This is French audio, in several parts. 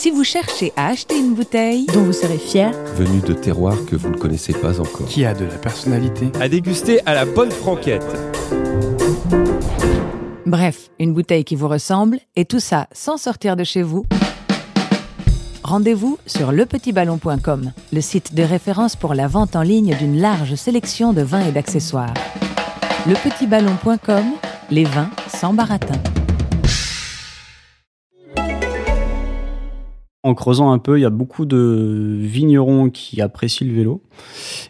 Si vous cherchez à acheter une bouteille dont vous serez fier, venu de terroirs que vous ne connaissez pas encore, qui a de la personnalité, à déguster à la bonne franquette. Bref, une bouteille qui vous ressemble et tout ça sans sortir de chez vous. Rendez-vous sur lepetitballon.com, le site de référence pour la vente en ligne d'une large sélection de vins et d'accessoires. Lepetitballon.com, les vins sans baratin. En creusant un peu, il y a beaucoup de vignerons qui apprécient le vélo.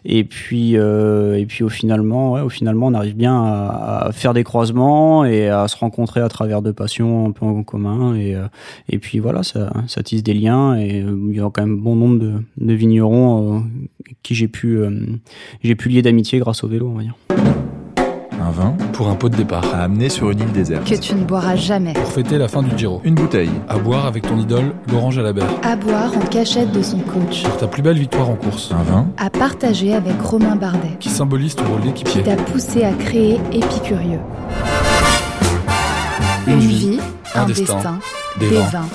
Et puis, euh, et puis au, finalement, au finalement, on arrive bien à, faire des croisements et à se rencontrer à travers de passions un peu en commun. Et, euh, et puis voilà, ça, tisse des liens. Et euh, il y a quand même bon nombre de, de vignerons qui j'ai pu, j'ai pu lier d'amitié grâce au vélo, on va dire. Un vin pour un pot de départ. À amener sur une île déserte. Que tu ne boiras jamais. Pour fêter la fin du Giro. Une bouteille. À boire avec ton idole, Laurent Jalabert. À boire en cachette de son coach. Pour ta plus belle victoire en course. Un vin. À partager avec Romain Bardet. Qui symbolise ton rôle d'équipier. Qui t'a poussé à créer Épicurieux. Une, Une vie, vie, un un destin, destin, des des vins. vins.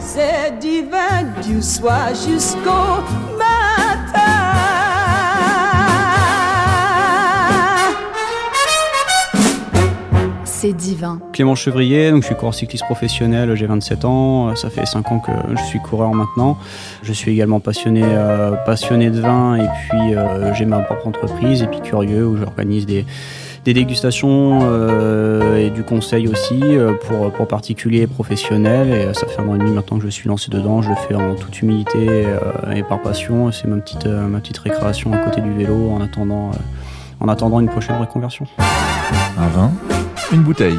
C'est divin du soir jusqu'au matin. C'est divin. Clément Chevrier, donc je suis coureur cycliste professionnel, j'ai 27 ans, euh, ça fait 5 ans que je suis coureur maintenant. Je suis également passionné, euh, passionné de vin et puis euh, j'ai ma propre entreprise, Épicurieux, où j'organise des, des dégustations euh, et du conseil aussi pour, pour particuliers et professionnels. Et ça fait un an et demi maintenant que je suis lancé dedans, je le fais en toute humilité euh, et par passion. C'est ma petite, ma petite récréation à côté du vélo en attendant, euh, en attendant une prochaine reconversion. Un vin? Une bouteille.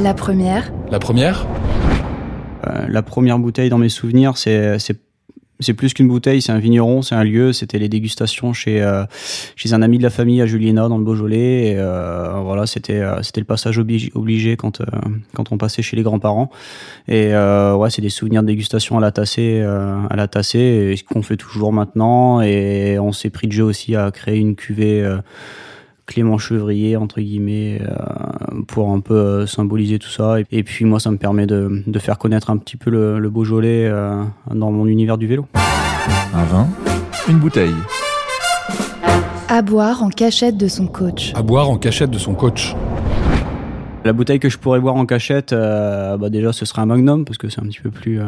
La première, La première Euh, la première bouteille dans mes souvenirs, c'est c'est c'est plus qu'une bouteille, c'est un vigneron, c'est un lieu. C'était les dégustations chez euh, chez un ami de la famille à Juliena dans le Beaujolais. Et, euh, voilà, c'était euh, c'était le passage obligé, obligé quand euh, quand on passait chez les grands-parents. Et euh, ouais, c'est des souvenirs de dégustation à la tassée, euh, à la tassée, et ce qu'on fait toujours maintenant. Et on s'est pris de jeu aussi à créer une cuvée. Clément Chevrier entre guillemets euh, pour un peu euh, symboliser tout ça et, et puis moi ça me permet de, de faire connaître un petit peu le, le Beaujolais euh, dans mon univers du vélo. Un vin. Une bouteille. à boire en cachette de son coach. À boire en cachette de son coach. La bouteille que je pourrais boire en cachette, euh, bah déjà ce serait un Magnum parce que c'est un petit peu plus euh,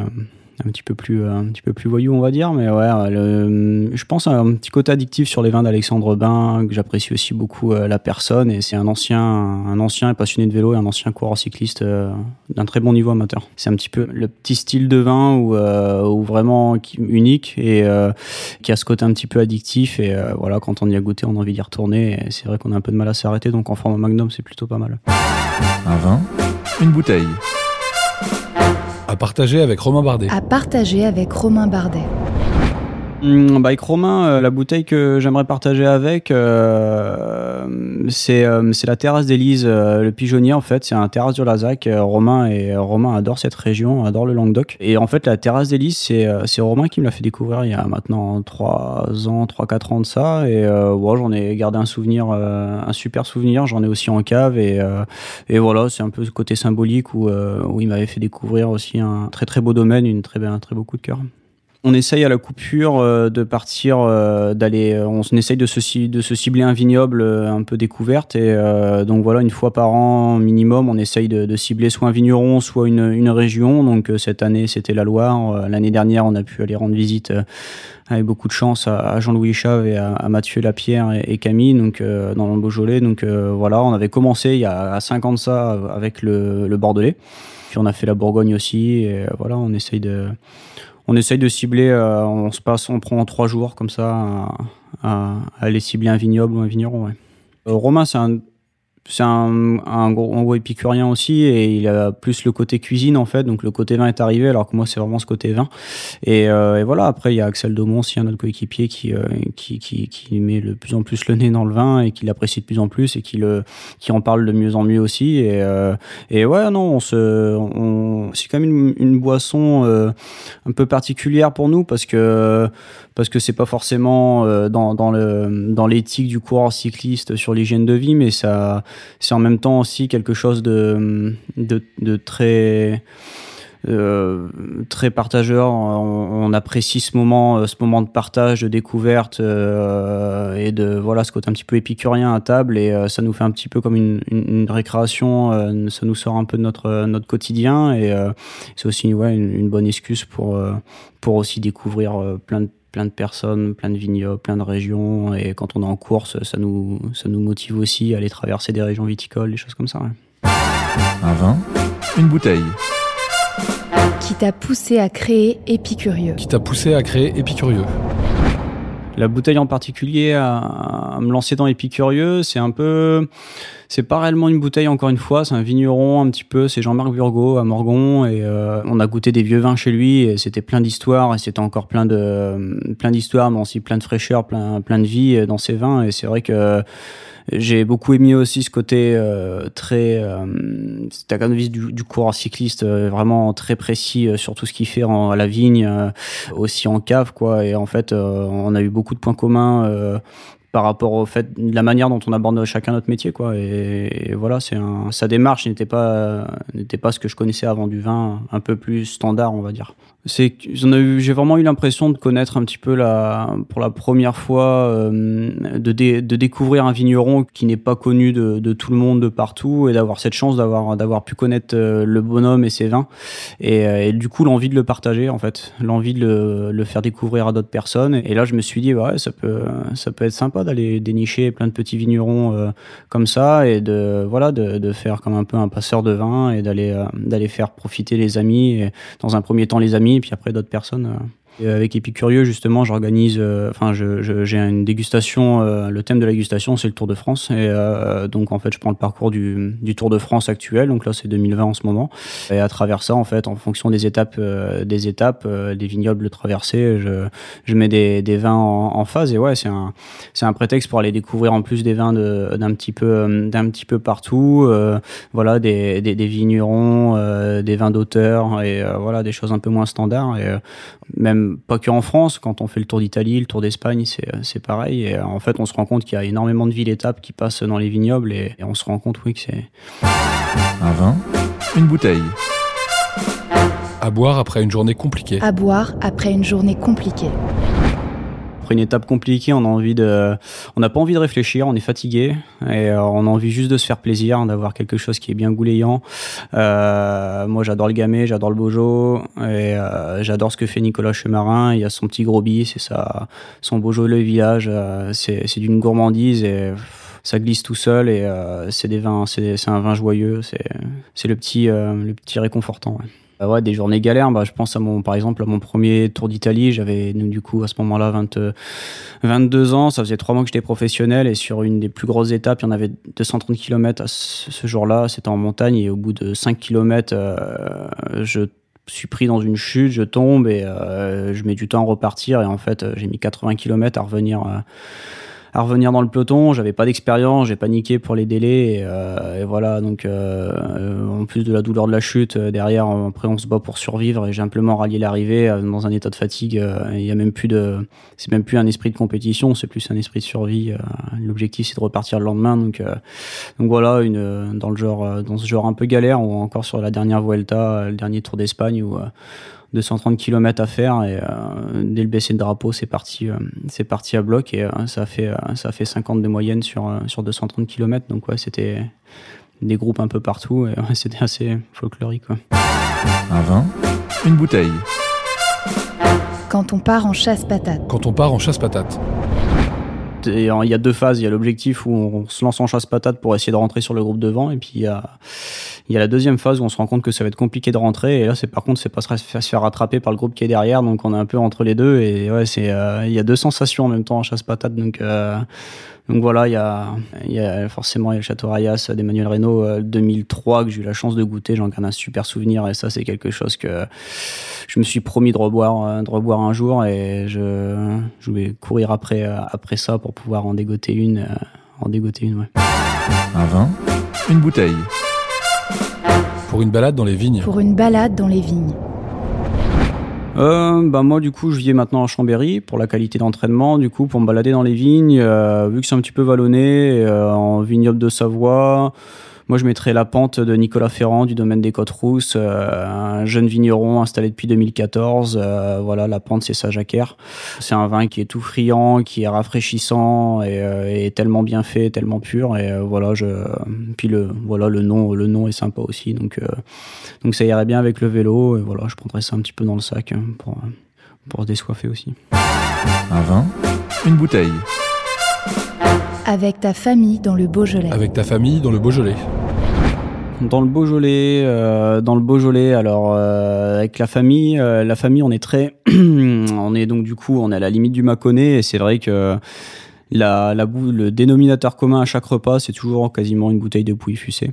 un petit peu plus euh, un petit peu plus voyou on va dire mais ouais le- je pense à un petit côté addictif sur les vins d'Alexandre Bain que j'apprécie aussi beaucoup euh, la personne et c'est un ancien un ancien passionné de vélo et un ancien coureur cycliste euh, d'un très bon niveau amateur c'est un petit peu le petit style de vin où, euh, où vraiment unique et euh, qui a ce côté un petit peu addictif et euh, voilà quand on y a goûté on a envie d'y retourner et c'est vrai qu'on a un peu de mal à s'arrêter donc en format Magnum c'est plutôt pas mal Un vin. Une bouteille. À partager avec Romain Bardet. Hum, bah Romain, euh, la bouteille que j'aimerais partager avec, euh, c'est euh, la terrasse d'Élise, euh, le pigeonnier en fait, c'est un terrasse du Lazac. Euh, Romain et Romain adore cette région, adore le Languedoc. Et en fait, la terrasse d'Élise, c'est euh, Romain qui me l'a fait découvrir il y a maintenant 3 ans, 3-4 ans de ça. Et euh, ouais, j'en ai gardé un souvenir, euh, un super souvenir. J'en ai aussi en cave et euh, et voilà, c'est un peu ce côté symbolique où euh, où il m'avait fait découvrir aussi un très très beau domaine, une très un très beau coup de cœur. On essaye à la coupure euh, de partir, euh, d'aller, euh, on essaye de se, cibler un vignoble euh, un peu découverte et euh, donc voilà une fois par an minimum, on essaye de, de cibler soit un vigneron, soit une, une région. Donc euh, cette année c'était la Loire, l'année dernière on a pu aller rendre visite avec beaucoup de chance à, Jean-Louis Chave et à, Mathieu Lapierre et, Camille, donc dans le Beaujolais. Donc voilà, on avait commencé il y a 5 ans de ça avec le, le Bordelais. Puis on a fait la Bourgogne aussi. Et voilà, on essaye de, on essaye de cibler. euh, on se passe, on prend trois jours comme ça à, à- à aller cibler un vignoble ou un vigneron. Ouais. Euh, Romain, c'est un c'est un, un, gros, un gros épicurien aussi et il a plus le côté cuisine en fait. Donc le côté vin est arrivé alors que moi c'est vraiment ce côté vin. Et, euh, et voilà. Après il y a Axel Daumont aussi un autre coéquipier qui, euh, qui, qui, qui met de plus en plus le nez dans le vin et qui l'apprécie de plus en plus et qui, le, qui en parle de mieux en mieux aussi. Et, euh, et ouais non on se on, c'est quand même une, une boisson euh, un peu particulière pour nous parce que parce que c'est pas forcément euh, dans, dans le dans l'éthique du coureur cycliste sur l'hygiène de vie mais ça c'est en même temps aussi quelque chose de de, très euh, très partageur. On, apprécie ce moment, euh, ce moment de partage, de découverte euh, et de voilà ce côté un petit peu épicurien à table. Et ça nous fait un petit peu comme une, une, récréation. Ça nous sort un peu de notre notre quotidien et c'est aussi ouais, une, une, bonne excuse pour pour aussi découvrir plein de plein de personnes, plein de vignobles, plein de régions. Et quand on est en course, ça nous, ça nous motive aussi à aller traverser des régions viticoles, des choses comme ça. Ouais. Un vin, une bouteille. Qui t'a poussé à créer Épicurieux Qui t'a poussé à créer Épicurieux la bouteille en particulier à, à me lancer dans Épicurieux, c'est un peu, c'est pas réellement une bouteille encore une fois, c'est un vigneron un petit peu, c'est Jean-Marc Burgot à Morgon et euh, on a goûté des vieux vins chez lui et c'était plein d'histoires et c'était encore plein de plein d'histoires mais aussi plein de fraîcheur, plein plein de vie dans ces vins et c'est vrai que j'ai beaucoup aimé aussi ce côté euh, très euh, staccanoviste du, du coureur cycliste, euh, vraiment très précis euh, sur tout ce qu'il fait en, à la vigne, euh, aussi en cave, quoi. Et en fait, euh, on a eu beaucoup de points communs euh, par rapport au fait de la manière dont on aborde chacun notre métier, quoi. Et, voilà, c'est un, sa démarche n'était pas n'était pas ce que je connaissais avant du vin, un peu plus standard, on va dire c'est j'ai vraiment eu l'impression de connaître un petit peu la pour la première fois euh, de, de découvrir un vigneron qui n'est pas connu de, tout le monde de partout et d'avoir cette chance d'avoir d'avoir pu connaître euh, le bonhomme et ses vins. Et, euh, et du coup l'envie de le partager en fait. L'envie de le, faire découvrir à d'autres personnes. Et là je me suis dit ouais ça peut ça peut être sympa d'aller dénicher plein de petits vignerons comme ça et de voilà de, de faire comme un peu un passeur de vin et d'aller d'aller faire profiter les amis et dans un premier temps les amis et puis après d'autres personnes. Et avec Épicurieux, justement, j'organise, euh, enfin, je, j'ai une dégustation. Euh, le thème de la dégustation, c'est le Tour de France. Et euh, donc, en fait, je prends le parcours du, du, Tour de France actuel. Donc là, c'est 2020 en ce moment. Et à travers ça, en fait, en fonction des étapes, euh, des étapes, euh, des vignobles traversés, je, je mets des, des vins en, en, phase. Et ouais, c'est un, un prétexte pour aller découvrir en plus des vins d'un petit peu, d'un petit peu partout. Euh, voilà, des, des, des vignerons, des vins d'auteur et voilà, des choses un peu moins standards. Et même pas que en France, quand on fait le tour d'Italie, le tour d'Espagne, c'est pareil. Et en fait, on se rend compte qu'il y a énormément de villes-étapes qui passent dans les vignobles et, et, on se rend compte, oui, que c'est. Un vin, une bouteille. À boire après une journée compliquée. À boire après une journée compliquée après une étape compliquée, on a envie de, on n'a pas envie de réfléchir, on est fatigué et euh, on a envie juste de se faire plaisir, d'avoir quelque chose qui est bien goulayant. Euh, moi, j'adore le gamay, j'adore le bojo et euh, j'adore ce que fait Nicolas Chemarin. Il y a son petit gros billet, c'est ça, son Beaujolais village, euh, c'est d'une gourmandise et ça glisse tout seul et c'est des vins, c'est un vin joyeux, c'est le petit, le petit réconfortant. Bah des journées galères. Bah, je pense à mon, par exemple, à mon premier tour d'Italie. J'avais, du coup, à ce moment-là, 20, 22 ans. Ça faisait trois mois que j'étais professionnel et sur une des plus grosses étapes, il y en avait 230 km à ce, jour-là. C'était en montagne et au bout de 5 km, euh, je suis pris dans une chute, je tombe et euh, je mets du temps à repartir. Et en fait, j'ai mis 80 km à revenir. Euh, à revenir dans le peloton. J'avais pas d'expérience, j'ai paniqué pour les délais et, euh, et voilà. Donc euh, en plus de la douleur de la chute, euh, derrière après on se bat pour survivre et j'ai simplement rallié l'arrivée euh, dans un état de fatigue. Il y a même plus de, c'est même plus un esprit de compétition, c'est plus un esprit de survie. Euh, L'objectif c'est de repartir le lendemain. Donc euh, donc voilà une dans le genre dans ce genre un peu galère ou encore sur la dernière Vuelta, le dernier Tour d'Espagne où 230 km à faire et euh, dès le baisser de drapeau c'est parti euh, c'est parti à bloc et euh, ça fait ça fait 50 de moyenne sur sur 230 km donc ouais c'était des groupes un peu partout et ouais, c'était assez folklorique quoi. Un vin, une bouteille. Quand on part en chasse patate. Quand on part en chasse patate. Et il y a deux phases. Il y a l'objectif où on se lance en chasse patate pour essayer de rentrer sur le groupe devant, et puis il y a il y a la deuxième phase où on se rend compte que ça va être compliqué de rentrer, et là c'est par contre c'est pas se faire, rattraper par le groupe qui est derrière, donc on est un peu entre les deux, et ouais c'est euh, il y a deux sensations en même temps en chasse patate, donc euh, donc voilà, il y a, y a forcément y a le Château Rayas d'Emmanuel Reynaud euh, 2003 que j'ai eu la chance de goûter. J'en garde un super souvenir et ça c'est quelque chose que je me suis promis de reboire, de reboire un jour et je, je vais courir après après ça pour pouvoir en dégoter une, en dégoter une. Ouais. Un vin, une bouteille. Pour une balade dans les vignes. Pour une balade dans les vignes. Euh, bah moi du coup je vis maintenant à Chambéry pour la qualité d'entraînement du coup pour me balader dans les vignes euh, vu que c'est un petit peu vallonné euh, en vignoble de Savoie moi, je mettrais la pente de Nicolas Ferrand du domaine des Côtes Rousses, euh, un jeune vigneron installé depuis 2014. Euh, voilà, la pente, c'est sa jacquère. C'est un vin qui est tout friand, qui est rafraîchissant et, euh, et tellement bien fait, tellement pur. Et voilà, je, puis le, voilà, le nom, le nom est sympa aussi. Donc, donc ça irait bien avec le vélo. Et voilà, je prendrais ça un petit peu dans le sac hein, pour, pour se désoiffer aussi. Un vin, une bouteille. Avec ta famille dans le Beaujolais. Avec ta famille dans le Beaujolais. Dans le Beaujolais, euh, dans le Beaujolais, alors euh, avec la famille, euh, la famille, on est très, on est donc du coup, on est à la limite du Mâconnais et c'est vrai que la, la, le dénominateur commun à chaque repas, c'est toujours quasiment une bouteille de Pouilly Fussé.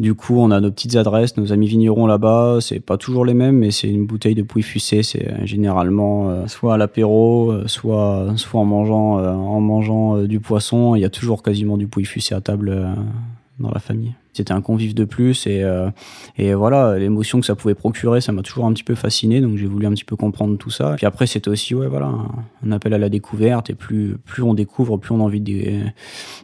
Du coup, on a nos petites adresses, nos amis vignerons là-bas. C'est pas toujours les mêmes, mais c'est une bouteille de Pouilly Fussé. C'est généralement soit à l'apéro, soit soit en mangeant en mangeant du poisson. Il y a toujours quasiment du Pouilly Fussé à table dans la famille. C'était un convive de plus et, euh, et voilà, l'émotion que ça pouvait procurer, ça m'a toujours un petit peu fasciné, donc j'ai voulu un petit peu comprendre tout ça. Puis après, c'était aussi ouais, voilà, un appel à la découverte et plus, plus on découvre, plus on a envie de,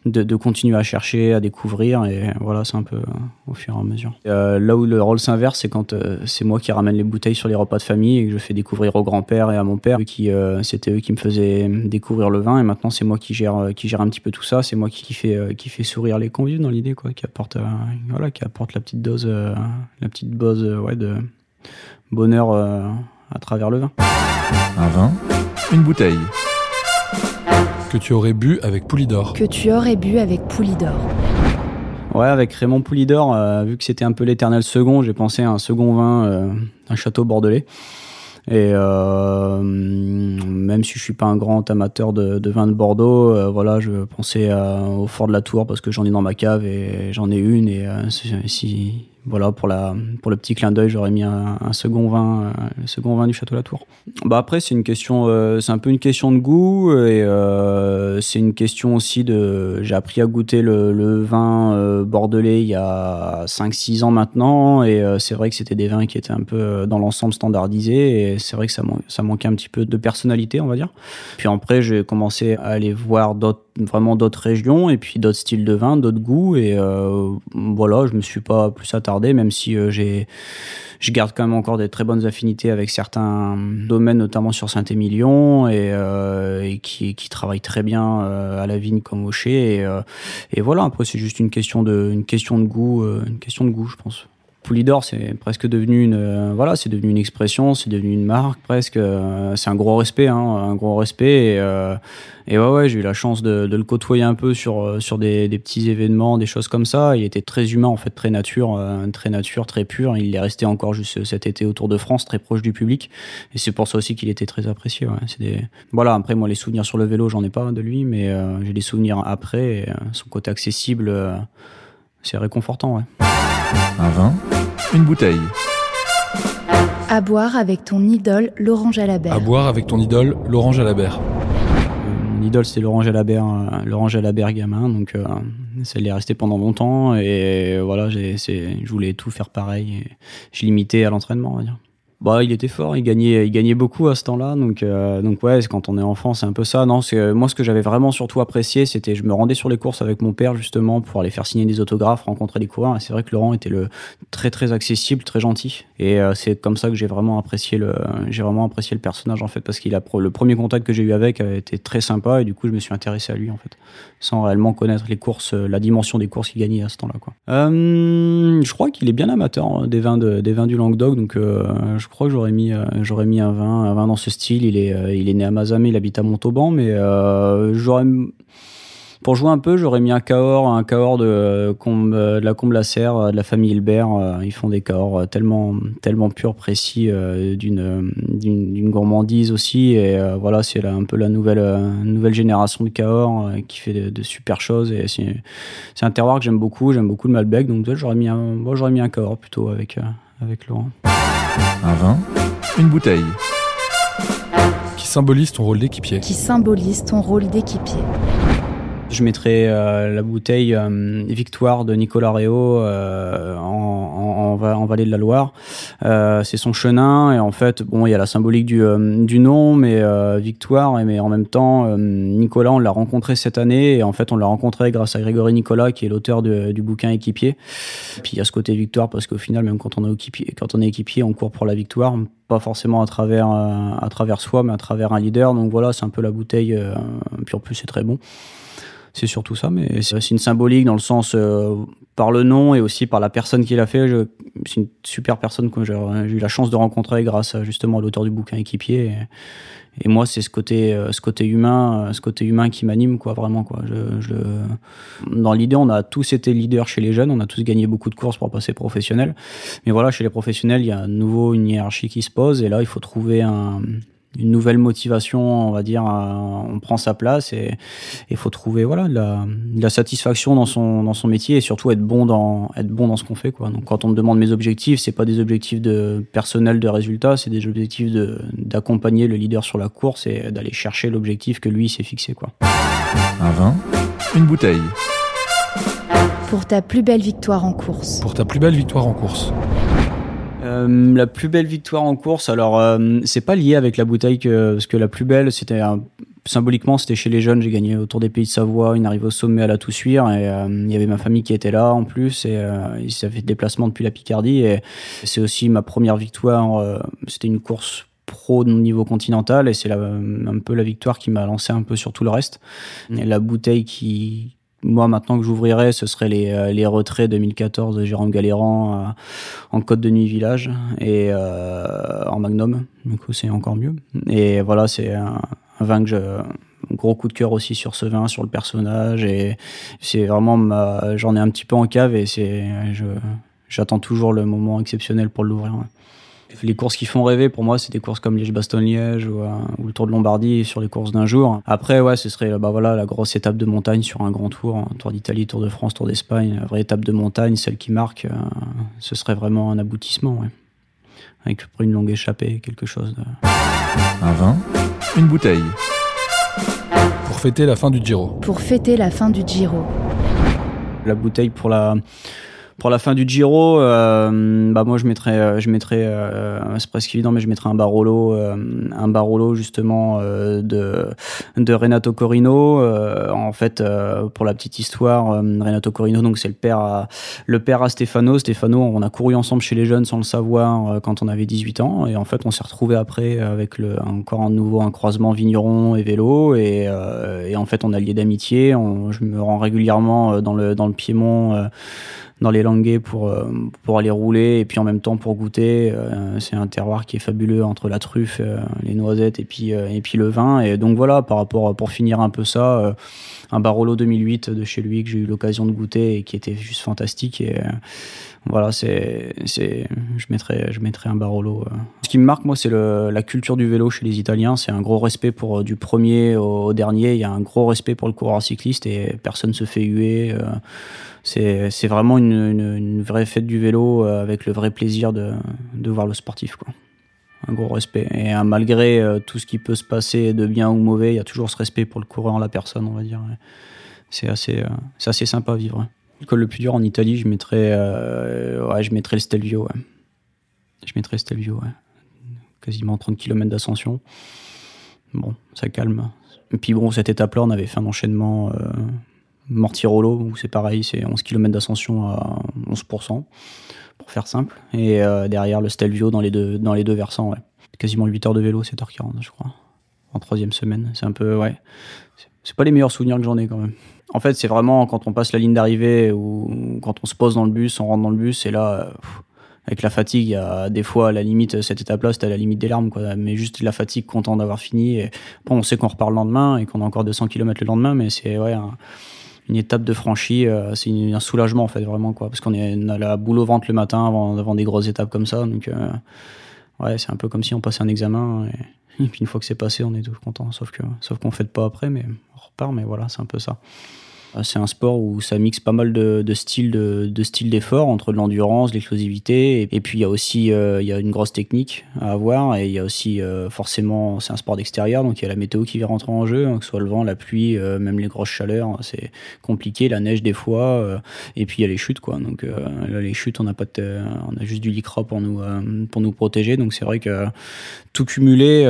de, continuer à chercher, à découvrir et voilà, c'est un peu au fur et à mesure. Euh, là où le rôle s'inverse, c'est quand euh, c'est moi qui ramène les bouteilles sur les repas de famille et que je fais découvrir au grand-père et à mon père, qui euh, c'était eux qui me faisaient découvrir le vin et maintenant c'est moi qui gère, qui gère un petit peu tout ça, c'est moi qui, qui fait, qui fait sourire les convives dans l'idée, quoi, qui apporte voilà, qui apporte la petite dose, euh, la petite dose euh, ouais, de bonheur euh, à travers le vin. Un vin, une bouteille. Que tu aurais bu avec Poulidor. Que tu aurais bu avec Poulidor. Ouais, avec Raymond Poulidor, vu que c'était un peu l'éternel second, j'ai pensé à un second vin, un château bordelais. Et euh, même si je suis pas un grand amateur de, de vin de Bordeaux, euh, voilà, je pensais au Fort de la Tour parce que j'en ai dans ma cave et j'en ai une. Et euh, si, voilà, pour, la, pour le petit clin d'œil, j'aurais mis un, second vin, euh, le second vin du Château Latour. Bah après, c'est une question, euh, c'est un peu une question de goût et euh, c'est une question aussi de. J'ai appris à goûter le, le vin bordelais il y a 5-6 ans maintenant et c'est vrai que c'était des vins qui étaient un peu dans l'ensemble standardisés et c'est vrai que ça, ça manquait un petit peu de personnalité, on va dire. Puis après, j'ai commencé à aller voir d'autres vraiment d'autres régions et puis d'autres styles de vin, d'autres goûts. Et euh, voilà, je me suis pas plus attardé, même si euh, je garde quand même encore des très bonnes affinités avec certains domaines, notamment sur Saint-Émilion, et, euh, qui, qui travaillent très bien à la vigne comme au chai. Et, et voilà, après c'est juste une question de, une question de goût, une question de goût, je pense. Poulidor, c'est presque devenu une, voilà, c'est devenu une expression, c'est devenu une marque presque. c'est un gros respect, hein, un gros respect. Et, et ouais, ouais, j'ai eu la chance de, le côtoyer un peu sur, euh, sur des, petits événements, des choses comme ça. Il était très humain, en fait, très nature, euh, très nature, très pur. Il est resté encore juste cet été autour de France, très proche du public. Et c'est pour ça aussi qu'il était très apprécié. Voilà, après, moi, les souvenirs sur le vélo, j'en ai pas de lui, mais euh, j'ai des souvenirs après. Son côté accessible, c'est réconfortant, ouais. Un vin, une bouteille. À boire avec ton idole, l'orange à la berre. À boire avec ton idole, l'orange à la berre idole, c'est Laurent Jalabert, euh, Laurent Jalabert gamin, donc euh, ça l'est resté pendant longtemps et voilà, j'ai, je voulais tout faire pareil. Et je limitais à l'entraînement, on va dire. Bah, il était fort, il gagnait, il gagnait beaucoup à ce temps-là. Donc, euh, donc ouais, quand on est enfant, c'est un peu ça. Non, c'est moi ce que j'avais vraiment surtout apprécié, c'était je me rendais sur les courses avec mon père justement pour aller faire signer des autographes, rencontrer des coureurs. Et c'est vrai que Laurent était le très très accessible, très gentil. Et euh, c'est comme ça que j'ai vraiment apprécié le, j'ai vraiment apprécié le personnage en fait parce qu'il a le premier contact que j'ai eu avec a été très sympa et du coup je me suis intéressé à lui en fait, sans réellement connaître les courses, euh, la dimension des courses qu'il gagnait à ce temps-là je crois qu'il est bien amateur hein, des vins de, des vins du Languedoc, donc je crois que j'aurais mis, euh, j'aurais mis un vin, un vin dans ce style. Il est, euh, il est né à Mazamet, il habite à Montauban, mais euh, j'aurais pour jouer un peu, j'aurais mis un Cahors, un Cahors de, de la Combe-la-Serre, de la famille Hilbert. Ils font des Cahors tellement, tellement purs, précis, d'une, gourmandise aussi. Et voilà, c'est un peu la nouvelle, nouvelle génération de Cahors qui fait de, super choses. Et c'est, un terroir que j'aime beaucoup. J'aime beaucoup le Malbec. Donc j'aurais mis un, j'aurais mis un Cahors plutôt avec, avec Laurent. Un vin, une bouteille. Qui symbolise ton rôle d'équipier. Qui symbolise ton rôle d'équipier. Je mettrai euh, la bouteille euh, Victoire de Nicolas Réau euh, en, en, va- en vallée de la Loire. C'est son chenin et en fait, bon, il y a la symbolique du, nom, mais victoire. Mais en même temps, Nicolas, on l'a rencontré cette année et en fait, on l'a rencontré grâce à Grégory Nicolas, qui est l'auteur du bouquin Équipier. Puis il y a ce côté victoire parce qu'au final, même quand on est équipier, quand on est équipier, on court pour la victoire, pas forcément à travers à travers soi, mais à travers un leader. Donc voilà, c'est un peu la bouteille. puis en plus, c'est très bon. C'est surtout ça, mais c'est une symbolique dans le sens euh, par le nom et aussi par la personne qui l'a fait. C'est une super personne que j'ai eu la chance de rencontrer grâce à, justement à l'auteur du bouquin équipier. Et, moi, c'est ce côté, euh, ce côté humain, euh, ce côté humain qui m'anime, quoi, vraiment, quoi. Dans l'idée, on a tous été leaders chez les jeunes, on a tous gagné beaucoup de courses pour passer professionnel. Mais voilà, chez les professionnels, il y a à nouveau une hiérarchie qui se pose, et là, il faut trouver un, une nouvelle motivation, on va dire, on prend sa place et il faut trouver voilà de la, de la satisfaction dans son dans son métier et surtout être bon dans être bon dans ce qu'on fait quoi. Donc quand on me demande mes objectifs, c'est pas des objectifs de personnel de résultat, c'est des objectifs de d'accompagner le leader sur la course et d'aller chercher l'objectif que lui s'est fixé quoi. Un vin, une bouteille. Pour ta plus belle victoire en course. Pour ta plus belle victoire en course. Euh, la plus belle victoire en course, alors euh, c'est pas lié avec la bouteille que parce que la plus belle c'était un- symboliquement c'était chez les jeunes, j'ai gagné autour des pays de Savoie, une arrivée au sommet à la Toussuire et euh, il y avait ma famille qui était là en plus et ils avaient fait déplacement depuis la Picardie et c'est aussi ma première victoire, c'était une course pro de niveau continental et c'est un peu la victoire qui m'a lancé un peu sur tout le reste. Et la bouteille qui moi maintenant que j'ouvrirais, ce serait les, euh, les retraits 2014 de Jérôme Galéran euh, en Côte de Nuit Village et euh, en Magnum. Du coup, c'est encore mieux. Et voilà, c'est un, un vin que je. Gros coup de cœur aussi sur ce vin, sur le personnage. Et c'est vraiment. ma- J'en ai un petit peu en cave et c'est. je- J'attends toujours le moment exceptionnel pour l'ouvrir. ouais. Les courses qui font rêver, pour moi, c'est des courses comme Liège-Bastogne-Liège ou, euh, ou le Tour de Lombardie sur les courses d'un jour. Après, ouais, ce serait bah, voilà, la grosse étape de montagne sur un grand tour, un Tour d'Italie, Tour de France, Tour d'Espagne, la vraie étape de montagne, celle qui marque, euh, ce serait vraiment un aboutissement, ouais. Avec une longue échappée, quelque chose de... Un vin, une bouteille. Pour fêter la fin du Giro. Pour fêter la fin du Giro. La bouteille pour la pour la fin du Giro, euh, bah moi je mettrais, euh, je mettrais, euh, c'est presque évident, mais je mettrais un Barolo, euh, un Barolo justement euh, de de Renato Corino. Euh, en fait, pour la petite histoire, Renato Corino, donc c'est le père à, le père à Stefano. Stefano, on a couru ensemble chez les jeunes sans le savoir quand on avait 18 ans, et en fait on s'est retrouvé après avec le encore un nouveau un croisement vigneron et vélo, et, et en fait on a lié d'amitié. Je me rends régulièrement dans le dans le Piémont. Dans les languets pour, euh, pour aller rouler et puis en même temps pour goûter. Euh, c'est un terroir qui est fabuleux entre la truffe, euh, les noisettes et puis, et puis le vin. Et donc voilà, par rapport, pour finir un peu ça, un Barolo 2008 de chez lui que j'ai eu l'occasion de goûter et qui était juste fantastique. Et voilà, c'est, c'est, je mettrais, je mettrais un Barolo. euh. Ce qui me marque, moi, c'est le, la culture du vélo chez les Italiens. C'est un gros respect pour euh, du premier au, dernier. Il y a un gros respect pour le coureur cycliste et personne se fait huer. euh, c'est c'est vraiment une, vraie fête du vélo avec le vrai plaisir de, de voir le sportif. Quoi. Un gros respect. Et malgré tout ce qui peut se passer de bien ou mauvais, il y a toujours ce respect pour le coureur, la personne, on va dire. C'est assez, c'est assez sympa à vivre. Ouais. Le plus dur en Italie, je mettrais, euh, ouais, je mettrais le Stelvio. Quasiment 30 km d'ascension. Bon, ça calme. Et puis bon, cette étape-là, on avait fait un enchaînement euh, Mortirolo, où c'est pareil, c'est 11 km d'ascension à 11%, pour faire simple. Et euh, derrière le Stelvio dans les deux, dans les deux versants, ouais. Quasiment 8 heures de vélo, 7h40, je crois. En troisième semaine. C'est un peu, ouais. C'est pas les meilleurs souvenirs que j'en ai quand même. En fait, c'est vraiment quand on passe la ligne d'arrivée ou quand on se pose dans le bus, on rentre dans le bus, et là, avec la fatigue, il y a des fois, à la limite, cette étape-là, c'était à la limite des larmes, quoi. Mais juste la fatigue, content d'avoir fini. Bon, on sait qu'on repart le lendemain et qu'on a encore 200 km le lendemain, mais c'est, ouais, un- une étape de franchie, euh, c'est un soulagement en fait vraiment quoi, parce qu'on a la boule au ventre le matin avant, avant des grosses étapes comme ça, donc euh, ouais c'est un peu comme si on passait un examen et, puis une fois que c'est passé on est tous contents, sauf que sauf qu'on fait pas après, mais on repart, mais voilà c'est un peu ça. Euh, C'est un sport où ça mixe pas mal de, styles de, d'effort entre de l'endurance, l'explosivité, et, puis il y a aussi euh, il y a une grosse technique à avoir, et il y a aussi euh, forcément c'est un sport d'extérieur, donc il y a la météo qui vient rentrer en jeu, hein, que ce soit le vent, la pluie, euh, même les grosses chaleurs, c'est compliqué, la neige des fois, et puis il y a les chutes quoi. Donc là, les chutes, on n'a pas de, on a juste du lycra pour nous pour nous protéger, donc c'est vrai que tout cumulé,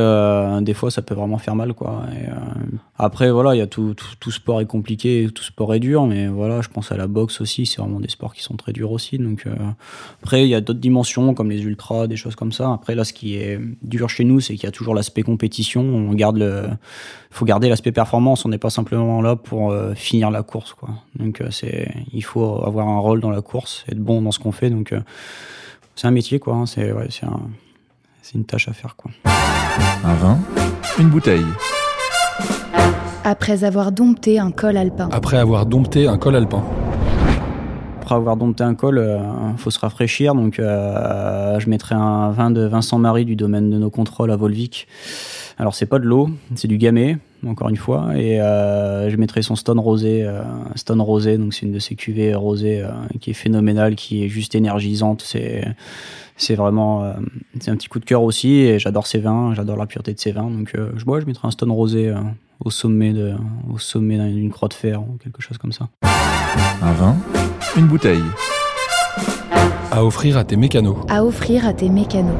des fois ça peut vraiment faire mal quoi. Après voilà, il y a tout, tout, tout sport est compliqué, tout sport est dur, mais voilà, je pense à la boxe aussi, c'est vraiment des sports qui sont très durs aussi. Donc euh, après il y a d'autres dimensions comme les ultras, des choses comme ça. Après là, ce qui est dur chez nous, c'est qu'il y a toujours l'aspect compétition. On garde le, faut garder l'aspect performance. On n'est pas simplement là pour euh, finir la course quoi. Donc euh, c'est, il faut avoir un rôle dans la course, être bon dans ce qu'on fait. Donc c'est un métier quoi. hein. C'est c'est une tâche à faire quoi. Un vin, une bouteille. Après avoir dompté un col alpin. Après avoir dompté un col alpin. Après avoir dompté un col, euh, faut se rafraîchir. Donc, euh, je mettrai un vin de Vincent Marie du domaine de nos contrôles à Volvic. Alors, c'est pas de l'eau, c'est du gamay, encore une fois. Et euh, je mettrai son Stone Rosé. euh, Stone Rosé, donc c'est une de ces cuvées rosées euh, qui est phénoménale, qui est juste énergisante. C'est c'est vraiment euh, c'est un petit coup de cœur aussi. Et j'adore ces vins, j'adore la pureté de ces vins. Donc, euh, je bois, je mettrai un Stone Rosé euh, au sommet de au sommet d'une croix de fer ou quelque chose comme ça. Un vin, une bouteille. À offrir à tes mécanos. À offrir à tes mécanos.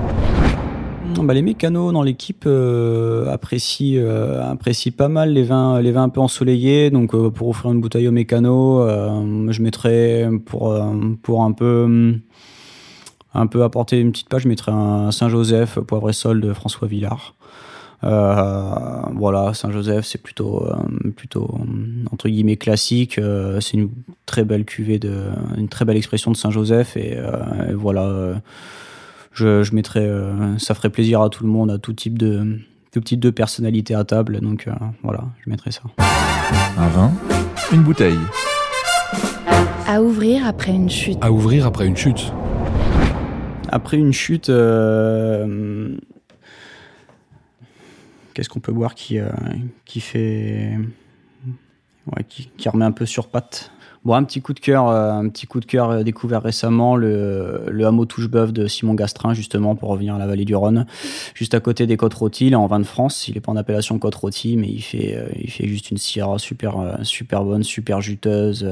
Bah, les mécanos dans l'équipe euh, apprécient, euh, apprécient pas mal les vins, les vins un peu ensoleillés. Donc euh, pour offrir une bouteille aux mécanos, je mettrais pour, pour un peu, un peu apporter une petite page, je mettrais un Saint-Joseph poivre et sol de François Villard. Voilà, Saint-Joseph, c'est plutôt, plutôt entre guillemets classique. C'est une très belle cuvée de, une très belle expression de Saint-Joseph et voilà. Je, je mettrais, euh, ça ferait plaisir à tout le monde, à tout type de, tout type de personnalité à table. Donc euh, voilà, je mettrais ça. Un vin, une bouteille. À ouvrir après une chute. À ouvrir après une chute. Après une chute, euh, qu'est-ce qu'on peut boire qui, euh, qui fait, ouais, qui, qui remet un peu sur pattes Bon, un petit coup de cœur, euh, un petit coup de cœur euh, découvert récemment, le, hameau Touche-Bœuf de Simon Gastrin, justement, pour revenir à la vallée du Rhône, juste à côté des Côtes Rôties, est en vin de France. Il est pas en appellation Côte Rôtie, mais il fait, euh, il fait juste une syrah super, super bonne, super juteuse,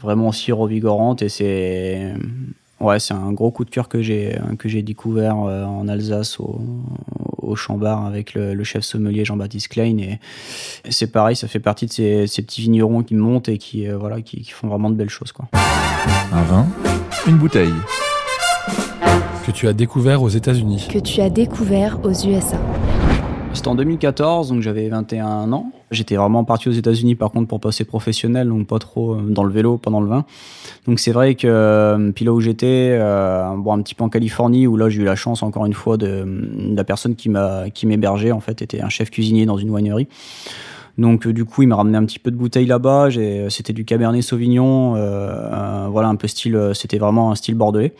vraiment aussi revigorante, et c'est, Ouais, c'est un gros coup de cœur que j'ai que j'ai découvert en Alsace au, au Chambard avec le, le chef sommelier Jean-Baptiste Klein et, et c'est pareil, ça fait partie de ces, ces petits vignerons qui montent et qui euh, voilà qui, qui font vraiment de belles choses quoi. Un vin, une bouteille. Que tu as découvert aux États-Unis. Que tu as découvert aux USA. C'était en 2014, donc j'avais 21 ans. J'étais vraiment parti aux États-Unis par contre pour passer professionnel, donc pas trop euh, dans le vélo pendant le vin. Donc c'est vrai que euh, puis là où j'étais, euh, bon un petit peu en Californie où là j'ai eu la chance encore une fois de, la personne qui m'a qui m'hébergeait en fait était un chef cuisinier dans une winery. Donc euh, du coup, il m'a ramené un petit peu de bouteilles là-bas. C'était du Cabernet Sauvignon, voilà un peu style. C'était vraiment un style bordelais.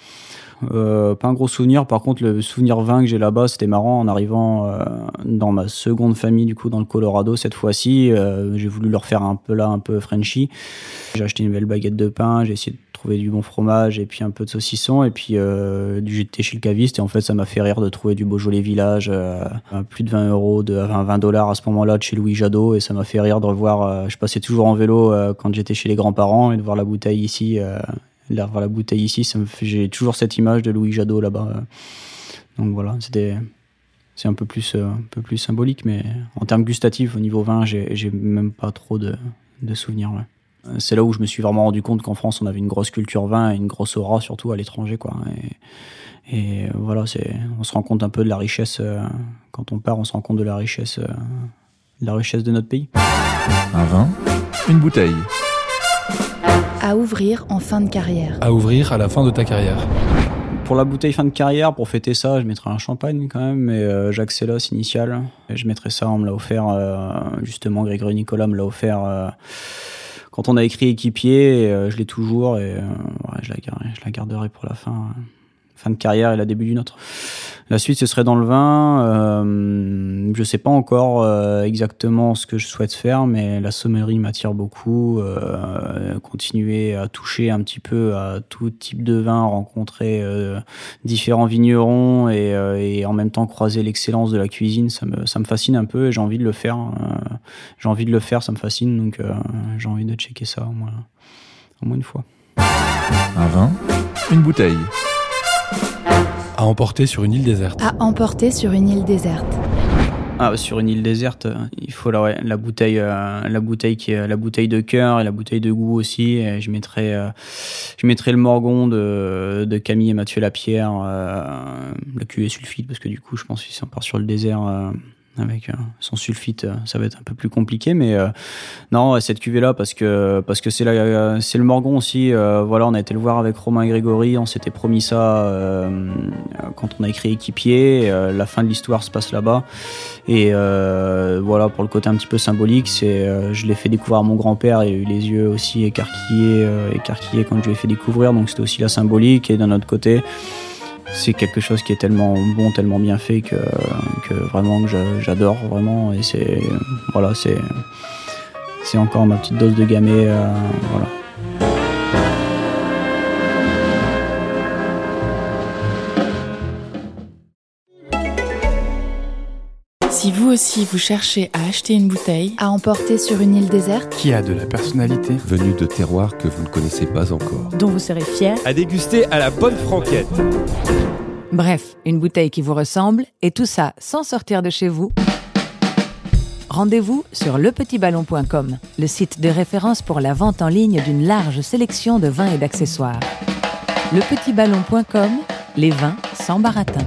Euh, pas un gros souvenir. Par contre, le souvenir vin que j'ai là-bas, c'était marrant. En arrivant euh, dans ma seconde famille, du coup, dans le Colorado, cette fois-ci, euh, j'ai voulu leur faire un peu là, un peu Frenchy. J'ai acheté une belle baguette de pain. J'ai essayé de trouver du bon fromage et puis un peu de saucisson. Et puis, j'étais chez le caviste. Et en fait, ça m'a fait rire de trouver du Beaujolais Village à plus de 20 euros, de, à 20 dollars à ce moment-là de chez Louis Jadot. Et ça m'a fait rire de revoir. je passais toujours en vélo quand j'étais chez les grands-parents et de voir la bouteille ici. Voir la bouteille ici, ça me j'ai toujours cette image de Louis Jadot là-bas. euh. Donc voilà, c'était c'est un peu plus euh, un peu plus symbolique, mais en termes gustatifs, au niveau vin, j'ai même pas trop de, de souvenirs. Euh, C'est là où je me suis vraiment rendu compte qu'en France, on avait une grosse culture vin et une grosse aura, surtout à l'étranger, quoi. Et, et voilà, c'est on se rend compte un peu de la richesse quand on part, on se rend compte de la richesse, de la richesse de notre pays. Un vin, une bouteille. À ouvrir en fin de carrière. À ouvrir à la fin de ta carrière. Pour la bouteille fin de carrière, pour fêter ça, je mettrais un champagne quand même, mais euh, Jacques Sellos initial. Et je mettrais ça, on me l'a offert, euh, justement, Grégory Nicolas me l'a offert euh, quand on a écrit équipier, et, euh, je l'ai toujours, et euh, ouais, je, la garderai, je la garderai pour la fin, euh, de carrière et le début d'une autre. La suite, ce serait dans le vin. Euh, je sais pas encore euh, exactement ce que je souhaite faire, mais la sommellerie m'attire beaucoup. Euh, continuer à toucher un petit peu à tout type de vin, rencontrer différents vignerons et, en même temps croiser l'excellence de la cuisine, ça me, fascine un peu et j'ai envie de le faire. J'ai envie de le faire, ça me fascine, donc j'ai envie de checker ça au moins une fois. Un vin, une bouteille. À emporter sur une île déserte. À emporter sur une île déserte. Ah, sur une île déserte, il faut la, ouais, la bouteille, euh, la bouteille qui est la bouteille de cœur et la bouteille de goût aussi. Et je mettrai, euh, je mettrai le Morgon de, de Camille et Mathieu Lapierre, euh, la cuvée sulfite parce que du coup, je pense que si on part sur le désert euh, avec euh, son sulfite, euh, ça va être un peu plus compliqué. Mais euh, non, cette cuvée là parce que parce que c'est la, c'est le Morgon aussi. euh, voilà, on a été le voir avec Romain Grégory. On s'était promis ça euh, quand on a écrit Équipier. Euh, la fin de l'histoire se passe là-bas. Et euh, voilà, pour le côté un petit peu symbolique, c'est, euh, je l'ai fait découvrir à mon grand-père. Il a eu les yeux aussi écarquillés, euh, écarquillés quand je lui ai fait découvrir. Donc c'était aussi la symbolique. Et d'un autre côté, c'est quelque chose qui est tellement bon, tellement bien fait que, vraiment que j'a- j'adore vraiment. Et c'est voilà, c'est c'est encore ma petite dose de gamay. euh, voilà. Vous aussi vous cherchez à acheter une bouteille, À emporter sur une île déserte. qui a de la personnalité. Venu de terroirs que vous ne connaissez pas encore. dont vous serez fier. À déguster à la bonne franquette. Bref, une bouteille qui vous ressemble, et tout ça sans sortir de chez vous. Rendez-vous sur lepetitballon.com, le site de référence pour la vente en ligne d'une large sélection de vins et d'accessoires. Lepetitballon.com, les vins sans baratin.